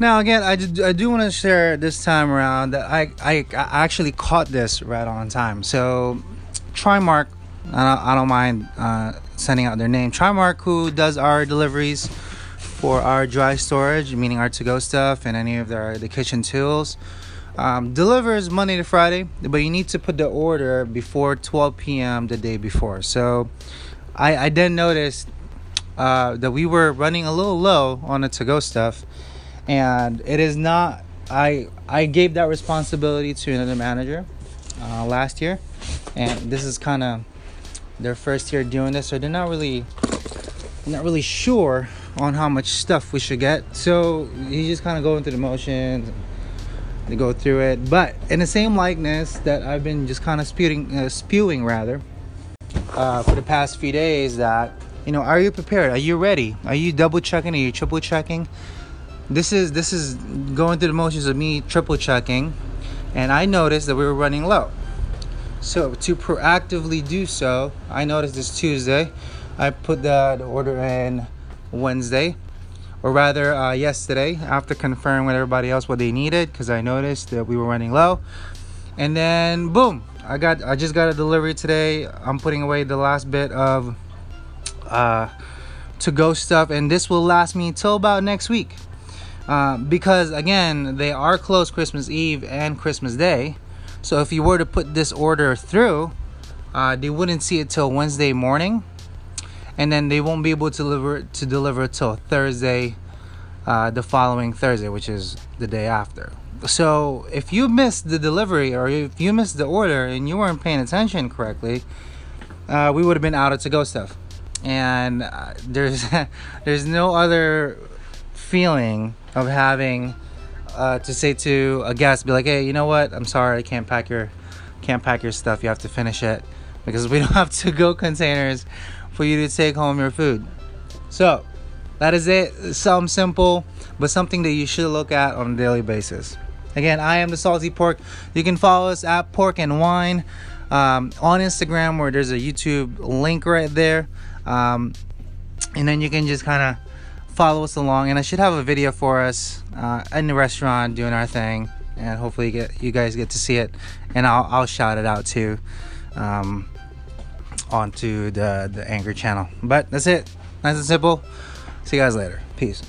Now again, I do, I do want to share this time around that I, I, I actually caught this right on time. So Trimark, I don't, I don't mind uh, sending out their name. Trimark, who does our deliveries for our dry storage, meaning our to-go stuff and any of their the kitchen tools. Um, delivers Monday to Friday, but you need to put the order before 12 p.m. the day before. So I, I then noticed uh, that we were running a little low on the to-go stuff, and it is not. I I gave that responsibility to another manager uh, last year, and this is kind of their first year doing this, so they're not really not really sure on how much stuff we should get. So he's just kind of going through the motions to go through it. But in the same likeness that I've been just kind of spewing, uh, spewing rather, uh, for the past few days, that you know, are you prepared? Are you ready? Are you double checking? Are you triple checking? This is this is going through the motions of me triple checking, and I noticed that we were running low. So to proactively do so, I noticed this Tuesday, I put the, order in Wednesday, or rather uh, yesterday, after confirming with everybody else what they needed, because I noticed that we were running low. And then boom, I got I just got a delivery today. I'm putting away the last bit of uh, to go stuff, and this will last me till about next week. Uh, because again, they are closed Christmas Eve and Christmas Day. So if you were to put this order through, uh, they wouldn't see it till Wednesday morning, and then they won't be able to deliver to deliver till Thursday, uh, the following Thursday, which is the day after. So if you missed the delivery or if you missed the order and you weren't paying attention correctly, uh, we would have been out of to go stuff. And uh, there's there's no other feeling of having uh, to say to a guest, be like, hey, you know what? I'm sorry, I can't pack your can't pack your stuff. You have to finish it because we don't have to go containers for you to take home your food. So that is it. Some simple, but something that you should look at on a daily basis. Again, I am the Salty Pork. You can follow us at Pork and Wine um, on Instagram, where there's a YouTube link right there, um, and then you can just kind of follow us along and i should have a video for us uh, in the restaurant doing our thing and hopefully you, get, you guys get to see it and i'll, I'll shout it out too um, onto the, the Anchor channel. But that's it. Nice and simple. See you guys later. Peace